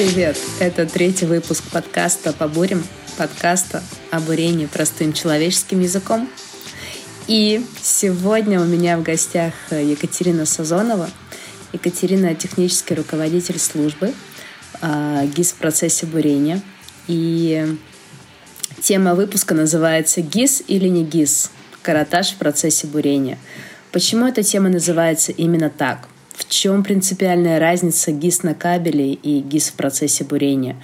привет! Это третий выпуск подкаста по бурям, подкаста о бурении простым человеческим языком. И сегодня у меня в гостях Екатерина Сазонова. Екатерина — технический руководитель службы а, ГИС в процессе бурения. И тема выпуска называется «ГИС или не ГИС? Каратаж в процессе бурения». Почему эта тема называется именно так? В чем принципиальная разница ГИС на кабеле и ГИС в процессе бурения?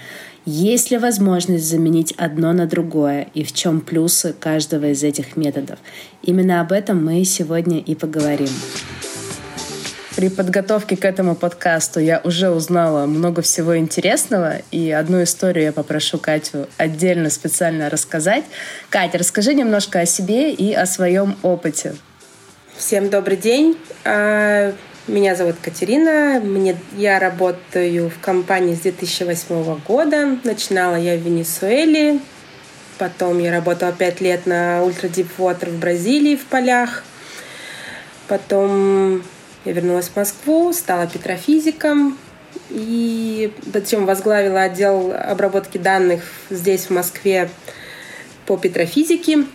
Есть ли возможность заменить одно на другое и в чем плюсы каждого из этих методов? Именно об этом мы сегодня и поговорим. При подготовке к этому подкасту я уже узнала много всего интересного, и одну историю я попрошу Катю отдельно специально рассказать. Катя, расскажи немножко о себе и о своем опыте. Всем добрый день. Меня зовут Катерина. Мне, я работаю в компании с 2008 года. Начинала я в Венесуэле. Потом я работала 5 лет на Ultra Deep Water в Бразилии в полях. Потом я вернулась в Москву, стала петрофизиком. И затем возглавила отдел обработки данных здесь, в Москве, по петрофизике.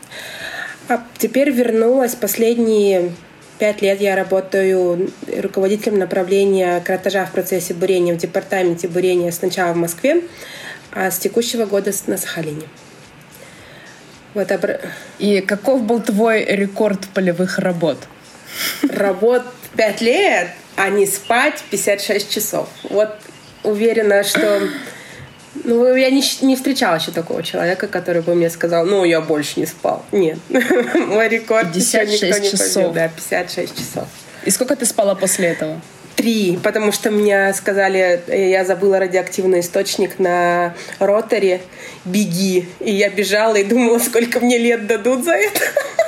А теперь вернулась последние Пять лет я работаю руководителем направления кратажа в процессе бурения в департаменте бурения сначала в Москве, а с текущего года на Сахалине. Вот обр... И каков был твой рекорд полевых работ? Работ пять лет, а не спать 56 часов. Вот уверена, что ну, я не, не встречала еще такого человека, который бы мне сказал, ну, я больше не спал. Нет. Мой рекорд 56 никто не часов. Побил. Да, 56 часов. И сколько ты спала после этого? Три, потому что мне сказали, я забыла радиоактивный источник на роторе, беги. И я бежала и думала, сколько мне лет дадут за это.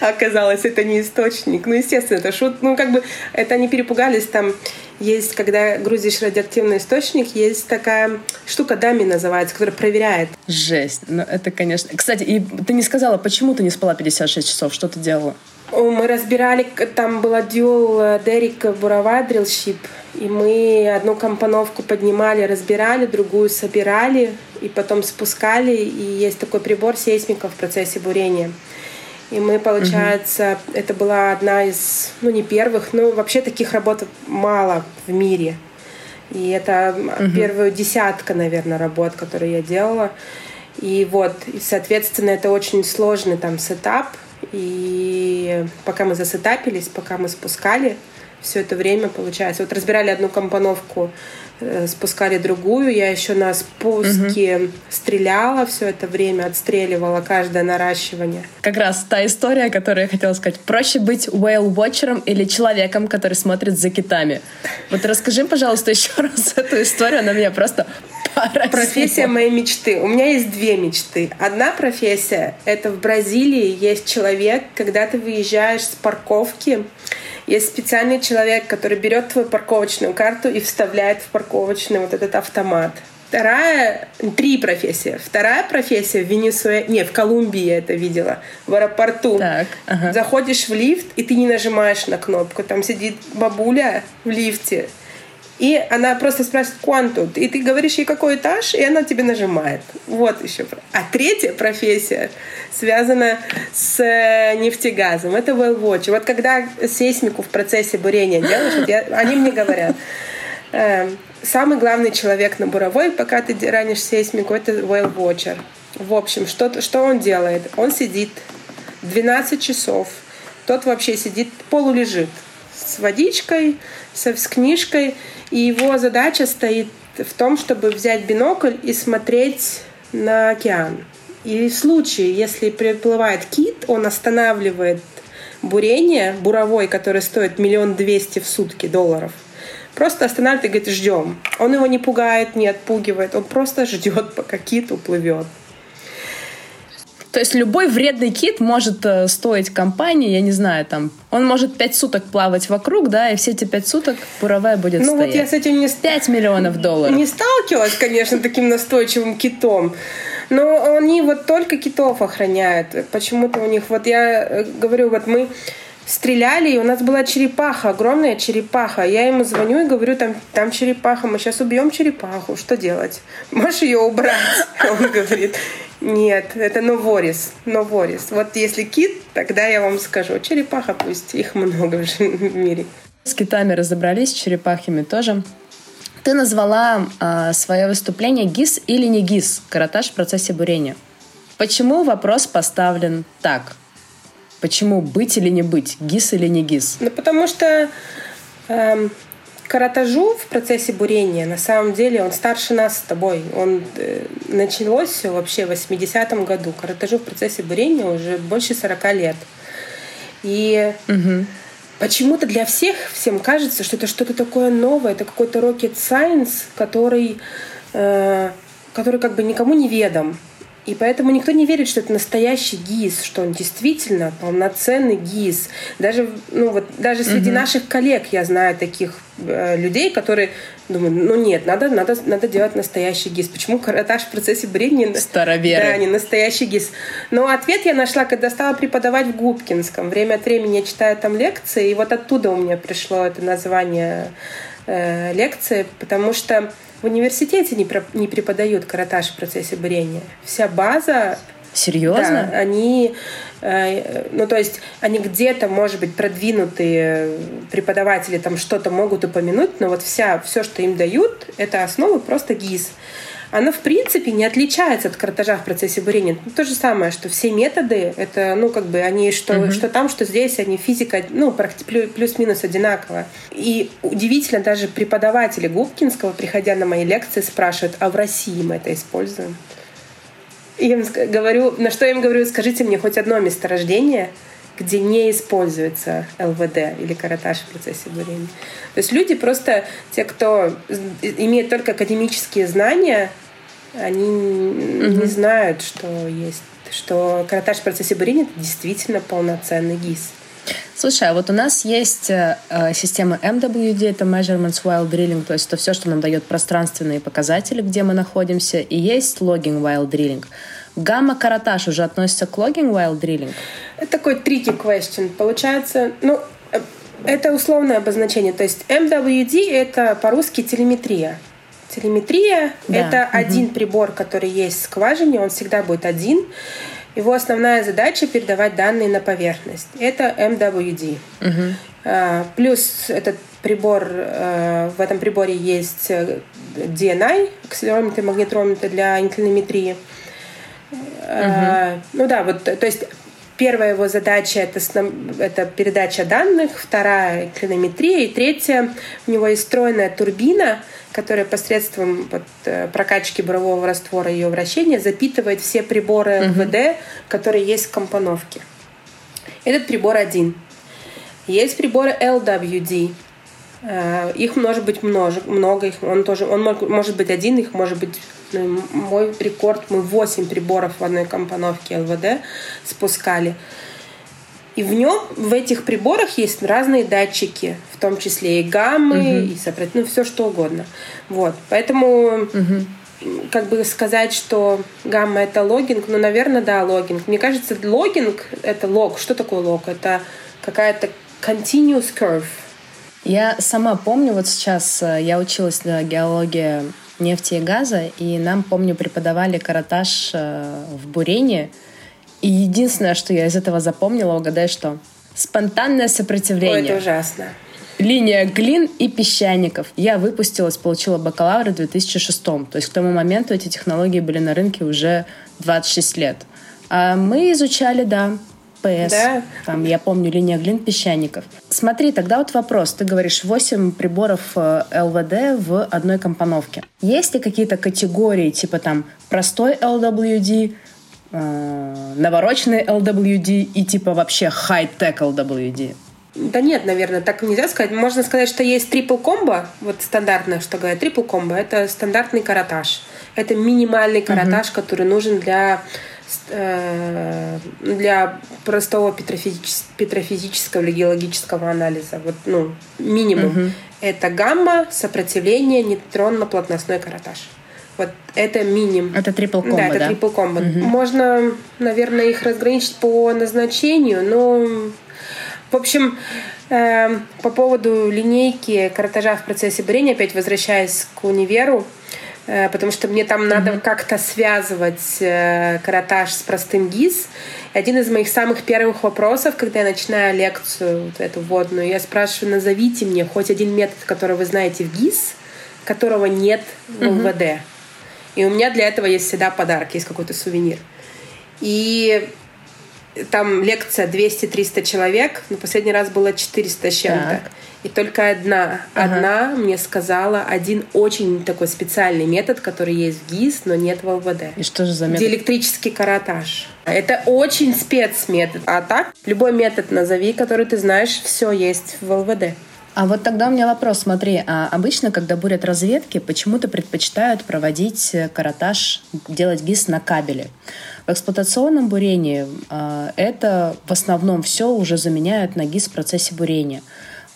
Оказалось, это не источник. Ну, естественно, это шут. Ну, как бы, это они перепугались там есть, когда грузишь радиоактивный источник, есть такая штука дами называется, которая проверяет. Жесть. Ну, это, конечно... Кстати, и ты не сказала, почему ты не спала 56 часов? Что ты делала? Мы разбирали, там была дюл Дерек Буровая дрилшип, и мы одну компоновку поднимали, разбирали, другую собирали, и потом спускали, и есть такой прибор сейсмика в процессе бурения. И мы, получается, угу. это была одна из, ну не первых, но вообще таких работ мало в мире. И это угу. первую десятка, наверное, работ, которые я делала. И вот, и, соответственно, это очень сложный там сетап. И пока мы засетапились, пока мы спускали, все это время, получается. Вот разбирали одну компоновку спускали другую. Я еще на спуске угу. стреляла все это время, отстреливала каждое наращивание. Как раз та история, которую я хотела сказать. Проще быть whale-watcherом или человеком, который смотрит за китами. Вот расскажи, пожалуйста, еще раз эту историю. Она меня просто поразила. Профессия моей мечты. У меня есть две мечты. Одна профессия — это в Бразилии есть человек, когда ты выезжаешь с парковки, есть специальный человек, который берет твою парковочную карту и вставляет в парковочный вот этот автомат. Вторая, три профессии. Вторая профессия в Венесуэле, не, в Колумбии я это видела, в аэропорту. Так, ага. Заходишь в лифт, и ты не нажимаешь на кнопку. Там сидит бабуля в лифте, и она просто спрашивает, «Куанту?» И ты говоришь ей, какой этаж, и она тебе нажимает. Вот еще. А третья профессия связана с э, нефтегазом. Это well watch. Вот когда сейсмику в процессе бурения делаешь, я, они мне говорят, э, самый главный человек на буровой, пока ты ранишь сейсмику, это well watcher. В общем, что, что он делает? Он сидит 12 часов. Тот вообще сидит, полулежит с водичкой, с, книжкой, и его задача стоит в том, чтобы взять бинокль и смотреть на океан. И в случае, если приплывает кит, он останавливает бурение буровой, которое стоит миллион двести в сутки долларов. Просто останавливает и говорит, ждем. Он его не пугает, не отпугивает, он просто ждет, пока кит уплывет. То есть любой вредный кит может э, стоить компании, я не знаю, там, он может пять суток плавать вокруг, да, и все эти пять суток буровая будет ну, стоять. Ну вот я с этим не... 5 миллионов долларов. Не сталкивалась, конечно, таким настойчивым китом. Но они вот только китов охраняют. Почему-то у них, вот я э, говорю, вот мы стреляли, и у нас была черепаха, огромная черепаха. Я ему звоню и говорю, там, там черепаха, мы сейчас убьем черепаху, что делать? Можешь ее убрать? Он говорит, нет, это новорис, новорис. Вот если кит, тогда я вам скажу, черепаха пусть, их много в мире. С китами разобрались, с черепахами тоже. Ты назвала э, свое выступление ГИС или не ГИС, каратаж в процессе бурения. Почему вопрос поставлен так? Почему быть или не быть, ГИС или не ГИС? Ну, потому что эм, каратажу в процессе бурения, на самом деле, он старше нас с тобой. Он э, началось все вообще в 80-м году. Каратажу в процессе бурения уже больше 40 лет. И угу. почему-то для всех всем кажется, что это что-то такое новое, это какой-то rocket science, который, э, который как бы никому не ведом. И поэтому никто не верит, что это настоящий ГИС, что он действительно полноценный ГИС. Даже, ну, вот, даже среди угу. наших коллег я знаю таких э, людей, которые думают, ну нет, надо, надо, надо делать настоящий ГИС. Почему каратаж в процессе брения? Староверы. Да, не настоящий ГИС. Но ответ я нашла, когда стала преподавать в Губкинском. Время от времени я читаю там лекции, и вот оттуда у меня пришло это название э, лекции, потому что в университете не, про, не преподают каратаж в процессе бурения. Вся база Серьезно? Да, они, э, ну то есть они где-то, может быть, продвинутые преподаватели там что-то могут упомянуть, но вот вся, все, что им дают, это основы просто ГИС оно в принципе не отличается от картажа в процессе бурения. Ну, то же самое, что все методы, это, ну, как бы они что, угу. что там, что здесь, они физика, ну, плюс-минус одинаково. И удивительно, даже преподаватели Губкинского, приходя на мои лекции, спрашивают, а в России мы это используем? И я им говорю, на что я им говорю, скажите мне хоть одно месторождение, где не используется ЛВД или каратаж в процессе бурения. То есть люди просто, те, кто имеет только академические знания, они mm-hmm. не знают, что есть, что каратаж в процессе бурения это действительно полноценный ГИС. Слушай, а вот у нас есть э, система MWD, это Measurements While Drilling, то есть это все, что нам дает пространственные показатели, где мы находимся, и есть Logging While Drilling. Гамма-каратаж уже относится к logging while drilling? Это такой tricky question. Получается, ну, э, это условное обозначение. То есть MWD — это по-русски телеметрия. Телеметрия да. — это угу. один прибор, который есть в скважине, он всегда будет один. Его основная задача — передавать данные на поверхность. Это MWD. Угу. А, плюс этот прибор, э, в этом приборе есть э, DNI, акселерометр, магнитрометр для инклинометрии. Угу. Ну да, вот, то есть первая его задача это, это передача данных, вторая клинометрия, и третья у него есть встроенная турбина, которая посредством вот, э, прокачки бурового раствора и ее вращения запитывает все приборы МВД, угу. которые есть в компоновке. Этот прибор один. Есть приборы LWD. Э, их может быть много, много их, он тоже, он может быть один, их может быть мой рекорд, мы 8 приборов в одной компоновке ЛВД спускали. И в нем, в этих приборах есть разные датчики, в том числе и гаммы, угу. и сопротив, ну, все что угодно. Вот. Поэтому угу. как бы сказать, что гамма это логинг, ну, наверное, да, логинг. Мне кажется, логинг это лог. Что такое лог? Это какая-то continuous curve. Я сама помню, вот сейчас э, я училась на геологии нефти и газа, и нам, помню, преподавали каратаж э, в бурении. И единственное, что я из этого запомнила, угадай что? Спонтанное сопротивление. Ой, это ужасно. Линия глин и песчаников. Я выпустилась, получила бакалавра в 2006. То есть к тому моменту эти технологии были на рынке уже 26 лет. А мы изучали, да, ПС. Да. Там, я помню, линия глин песчаников. Смотри, тогда вот вопрос. Ты говоришь 8 приборов э, ЛВД в одной компоновке. Есть ли какие-то категории, типа там простой LWD, э, навороченный LWD и типа вообще хай-тек LWD? Да нет, наверное, так нельзя сказать. Можно сказать, что есть трипл комбо, вот стандартное, что говорят, трипл комбо, это стандартный каратаж. Это минимальный каратаж, uh-huh. который нужен для для простого петрофизического или геологического анализа. Вот, ну, минимум. Угу. Это гамма, сопротивление, нейтронно-плотностной каратаж. Вот это минимум. Это трипл комбо, да? это да? трипл комбо. Угу. Можно, наверное, их разграничить по назначению, но В общем, э, по поводу линейки каратажа в процессе бурения, опять возвращаясь к универу, э, потому что мне там mm-hmm. надо как-то связывать э, каратаж с простым ГИС. Один из моих самых первых вопросов, когда я начинаю лекцию вот эту вводную, я спрашиваю, назовите мне хоть один метод, который вы знаете в ГИС, которого нет в ЛВД. Mm-hmm. И у меня для этого есть всегда подарок, есть какой-то сувенир. И там лекция 200-300 человек, но последний раз было 400 с чем-то. И только одна, ага. одна мне сказала один очень такой специальный метод, который есть в ГИС, но нет в ЛВД. И что же за метод? Диэлектрический каратаж. Это очень спецметод. А так, любой метод назови, который ты знаешь, все есть в ЛВД. А вот тогда у меня вопрос, смотри, а обычно, когда бурят разведки, почему-то предпочитают проводить э, каратаж, делать ГИС на кабеле. В эксплуатационном бурении э, это в основном все уже заменяют на ГИС в процессе бурения.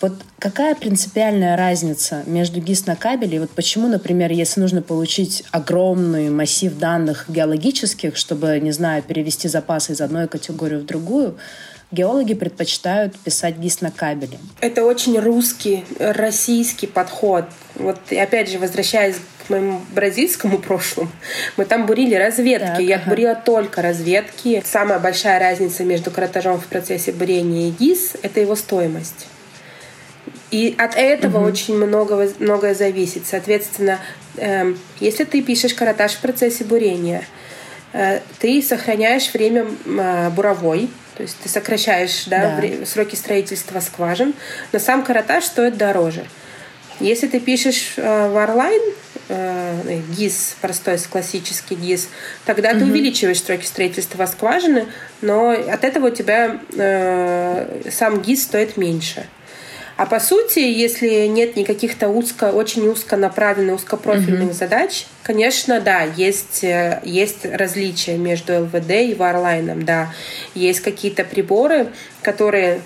Вот какая принципиальная разница между ГИС на кабеле и вот почему, например, если нужно получить огромный массив данных геологических, чтобы, не знаю, перевести запасы из одной категории в другую, геологи предпочитают писать ГИС на кабеле. Это очень русский, российский подход. Вот и опять же, возвращаясь к моему бразильскому прошлому, мы там бурили разведки. Так, Я ага. бурила только разведки. Самая большая разница между каратажом в процессе бурения и ГИС — это его стоимость. И от этого угу. очень много, многое зависит. Соответственно, э, если ты пишешь каратаж в процессе бурения, э, ты сохраняешь время э, буровой, то есть ты сокращаешь да, да. сроки строительства скважин, но сам каратаж стоит дороже. Если ты пишешь э, в Арлайн, э, ГИС, простой классический ГИС, тогда угу. ты увеличиваешь сроки строительства скважины, но от этого у тебя э, сам ГИС стоит меньше. А по сути, если нет никаких-то узко, очень узко направленных, узкопрофильных mm-hmm. задач, конечно, да, есть, э, есть различия между ЛВД и Варлайном, да. Есть какие-то приборы, которые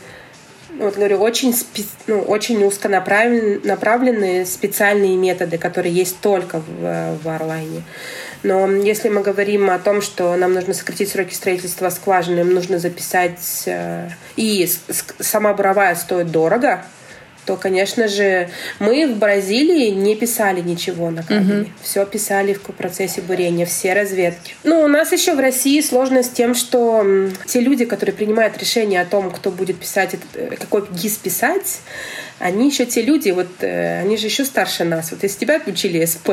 вот говорю, очень, спе- ну, очень узконаправленные направленные специальные методы, которые есть только в, в Варлайне. Но если мы говорим о том, что нам нужно сократить сроки строительства скважины, нам нужно записать... Э, и сама буровая стоит дорого, то, конечно же, мы в Бразилии не писали ничего на кабеле. Угу. Все писали в процессе бурения, все разведки. Ну, у нас еще в России сложность с тем, что те люди, которые принимают решение о том, кто будет писать, э, какой ГИС писать, они еще те люди, вот э, они же еще старше нас. Вот если тебя учили СП,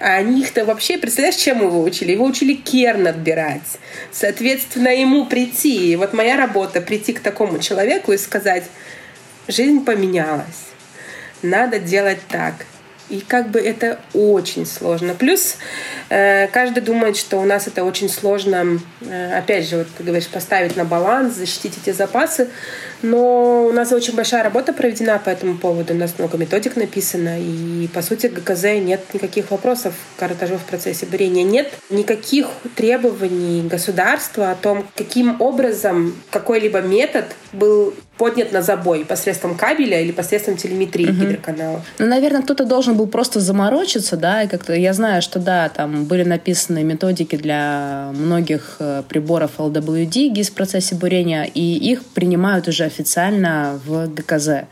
а они их-то вообще, представляешь, чем его учили? Его учили керн отбирать. Соответственно, ему прийти. И вот моя работа прийти к такому человеку и сказать, жизнь поменялась. Надо делать так. И как бы это очень сложно. Плюс э, каждый думает, что у нас это очень сложно, э, опять же, вот ты говоришь, поставить на баланс, защитить эти запасы. Но у нас очень большая работа проведена по этому поводу. У нас много методик написано. И, по сути, ГКЗ нет никаких вопросов к каратажу в процессе бурения. Нет никаких требований государства о том, каким образом какой-либо метод был поднят на забой посредством кабеля или посредством телеметрии угу. гидроканала. Ну, наверное, кто-то должен был просто заморочиться, да, и как-то я знаю, что да, там были написаны методики для многих э, приборов LWD, ГИС в процессе бурения, и их принимают уже официально в ГКЗ.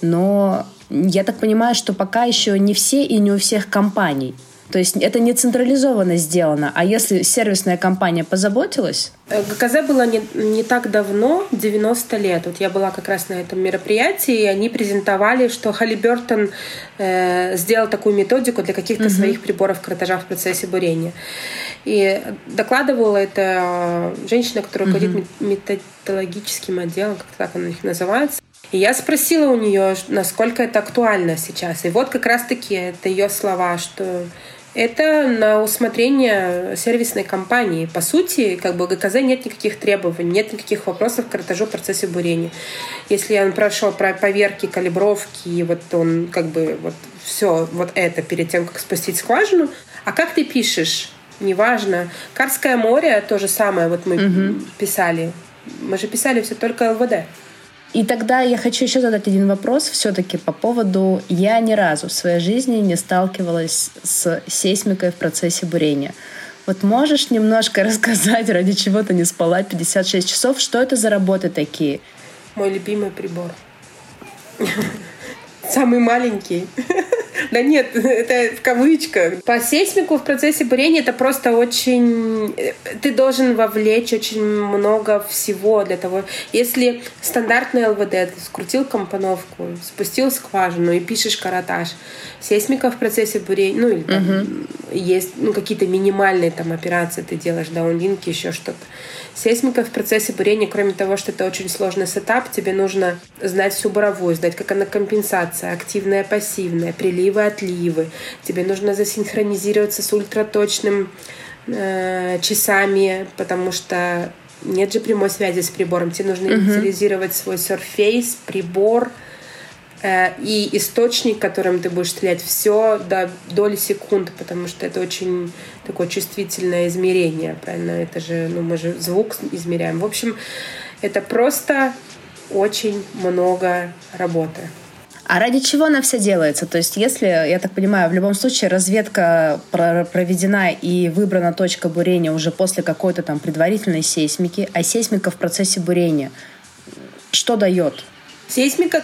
Но я так понимаю, что пока еще не все и не у всех компаний. То есть это не централизованно сделано. А если сервисная компания позаботилась? Э, ГКЗ было не, не так давно, 90 лет. Вот я была как раз на этом мероприятии, и они презентовали, что Халибертон э, сделал такую методику для каких-то угу. своих приборов картажа в процессе бурения. И докладывала это женщина, которая руководит угу. методологическим отделом, как так он у них называется. И я спросила у нее, насколько это актуально сейчас. И вот как раз-таки это ее слова, что это на усмотрение сервисной компании. По сути, как бы ГКЗ нет никаких требований, нет никаких вопросов к картажу в процессе бурения. Если он прошел про поверки, калибровки, и вот он как бы вот все вот это перед тем, как спустить скважину. А как ты пишешь? Неважно. Карское море то же самое. Вот мы угу. писали. Мы же писали все только ЛВД. И тогда я хочу еще задать один вопрос все-таки по поводу... Я ни разу в своей жизни не сталкивалась с сейсмикой в процессе бурения. Вот можешь немножко рассказать, ради чего ты не спала 56 часов, что это за работы такие? Мой любимый прибор. Самый маленький. Да нет, это в кавычках. По сейсмику в процессе бурения это просто очень... Ты должен вовлечь очень много всего для того... Если стандартный ЛВД, ты скрутил компоновку, спустил скважину и пишешь каратаж, сейсмика в процессе бурения, ну или там угу. есть ну, какие-то минимальные там операции ты делаешь, downlink и, еще что-то Сейсмика в процессе бурения, кроме того, что это очень сложный setup, тебе нужно знать всю буровую, знать, как она компенсация, активная, пассивная, приливы, отливы. Тебе нужно засинхронизироваться с ультраточным э, часами, потому что нет же прямой связи с прибором. Тебе нужно uh-huh. инициализировать свой surface, прибор — Э, и источник, которым ты будешь стрелять, все до доли секунд, потому что это очень такое чувствительное измерение, правильно? Это же, ну, мы же звук измеряем. В общем, это просто очень много работы. А ради чего она вся делается? То есть, если, я так понимаю, в любом случае разведка проведена и выбрана точка бурения уже после какой-то там предварительной сейсмики, а сейсмика в процессе бурения, что дает? Сейсмика,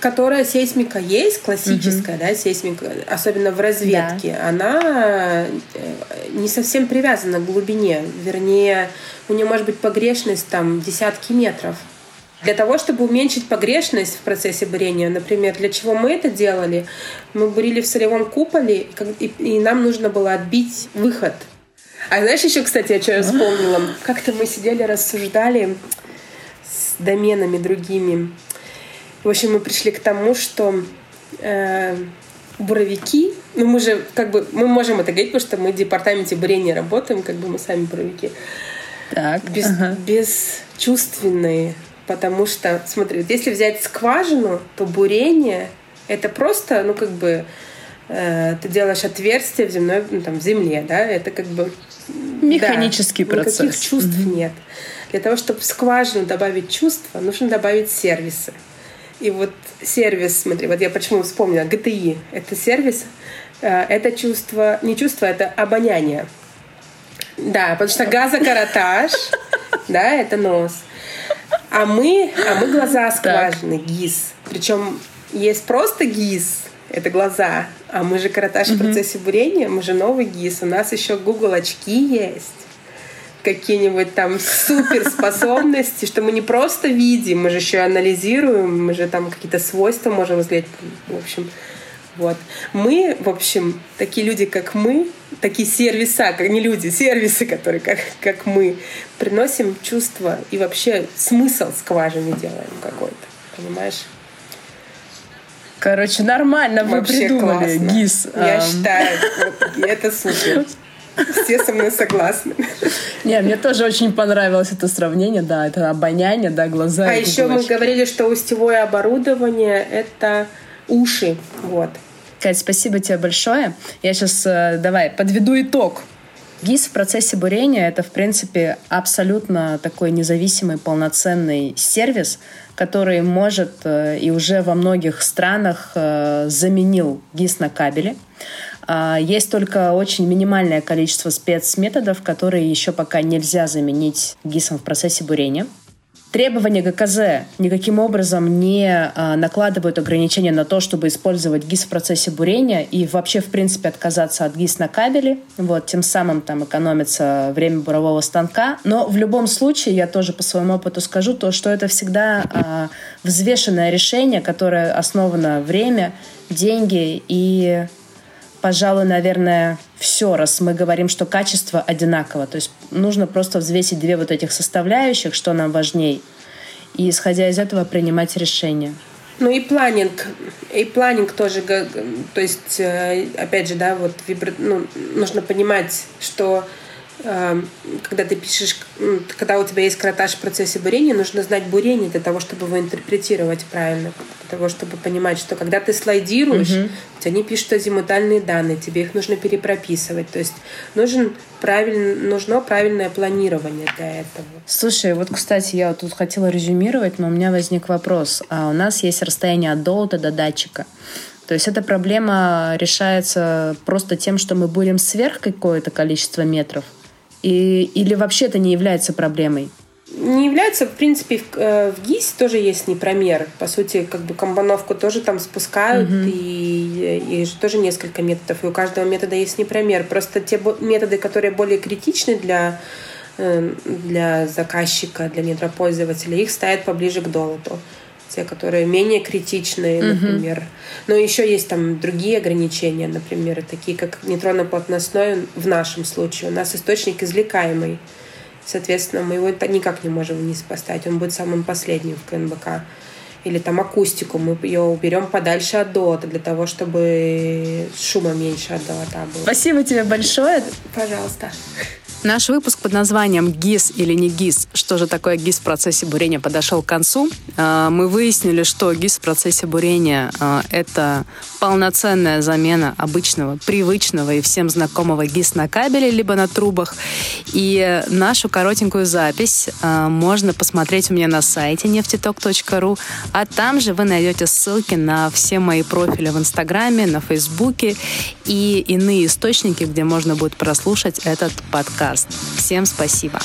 которая сейсмика есть, классическая, mm-hmm. да, сейсмика, особенно в разведке, да. она э, не совсем привязана к глубине. Вернее, у нее может быть погрешность там десятки метров. Для того, чтобы уменьшить погрешность в процессе бурения, например, для чего мы это делали, мы бурили в солевом куполе, и, нам нужно было отбить выход. А знаешь еще, кстати, о чем я вспомнила? Как-то мы сидели, рассуждали с доменами другими в общем, мы пришли к тому, что э, буровики, ну мы же как бы, мы можем это говорить, потому что мы в департаменте бурения работаем, как бы мы сами буровики. Так, без, ага. Бесчувственные, потому что, смотри, вот если взять скважину, то бурение это просто, ну как бы, э, ты делаешь отверстие в земной, ну, там, в земле, да, это как бы механический да, процесс. Никаких чувств mm-hmm. нет. Для того, чтобы в скважину добавить чувства, нужно добавить сервисы. И вот сервис, смотри, вот я почему вспомнила, GTI — это сервис, э, это чувство, не чувство, это обоняние. Да, потому что газокоротаж, да, это нос. А мы, а мы глаза скважины, ГИС. Причем есть просто ГИС, это глаза, а мы же каратаж в процессе бурения, мы же новый ГИС, у нас еще Google очки есть какие-нибудь там суперспособности, что мы не просто видим, мы же еще анализируем, мы же там какие-то свойства можем взглянуть. В общем, вот. Мы, в общем, такие люди, как мы, такие сервиса, как не люди, сервисы, которые как, как мы, приносим чувство и вообще смысл скважины делаем какой-то. Понимаешь? Короче, нормально вы Вообще придумали, классно. ГИС. Я считаю, вот, это супер. Все со мной согласны. Не, мне тоже очень понравилось это сравнение, да, это обоняние, да, глаза. А еще мы говорили, что устевое оборудование — это уши, вот. Кать, спасибо тебе большое. Я сейчас, э, давай, подведу итог. ГИС в процессе бурения — это, в принципе, абсолютно такой независимый, полноценный сервис, который может э, и уже во многих странах э, заменил ГИС на кабеле. А, есть только очень минимальное количество спецметодов, которые еще пока нельзя заменить ГИСом в процессе бурения. Требования ГКЗ никаким образом не а, накладывают ограничения на то, чтобы использовать ГИС в процессе бурения и вообще, в принципе, отказаться от ГИС на кабеле. Вот, тем самым там экономится время бурового станка. Но в любом случае, я тоже по своему опыту скажу, то, что это всегда а, взвешенное решение, которое основано время, деньги и пожалуй, наверное, все, раз мы говорим, что качество одинаково. То есть нужно просто взвесить две вот этих составляющих, что нам важней, и, исходя из этого, принимать решение. Ну и планинг, и планинг тоже, то есть, э, опять же, да, вот ну, нужно понимать, что когда ты пишешь, когда у тебя есть каратаж в процессе бурения, нужно знать бурение для того, чтобы его интерпретировать правильно, для того, чтобы понимать, что когда ты слайдируешь, угу. у тебя не пишут азимутальные данные, тебе их нужно перепрописывать. То есть нужен правиль... нужно правильное планирование для этого. Слушай, вот, кстати, я вот тут хотела резюмировать, но у меня возник вопрос. А у нас есть расстояние от долота до датчика. То есть эта проблема решается просто тем, что мы будем сверх какое-то количество метров – и, или вообще это не является проблемой? не является, в принципе, в, э, в ГИСе тоже есть непромер. По сути, как бы комбоновку тоже там спускают, mm-hmm. и, и тоже несколько методов, и у каждого метода есть непромер. Просто те методы, которые более критичны для, э, для заказчика, для недропользователя, их ставят поближе к долоту. Те, которые менее критичные, mm-hmm. например. Но еще есть там другие ограничения, например, такие как нейтронно-плотностной в нашем случае. У нас источник извлекаемый. Соответственно, мы его никак не можем вниз поставить. Он будет самым последним в КНБК. Или там акустику, мы ее уберем подальше от долота, для того, чтобы шума меньше от долота было. Спасибо тебе большое. Пожалуйста. Наш выпуск под названием «ГИС или не ГИС? Что же такое ГИС в процессе бурения?» подошел к концу. А, мы выяснили, что ГИС в процессе бурения а, – это полноценная замена обычного, привычного и всем знакомого ГИС на кабеле либо на трубах. И нашу коротенькую запись а, можно посмотреть у меня на сайте нефтеток.ру, а там же вы найдете ссылки на все мои профили в Инстаграме, на Фейсбуке и иные источники, где можно будет прослушать этот подкаст подкаст. Всем спасибо.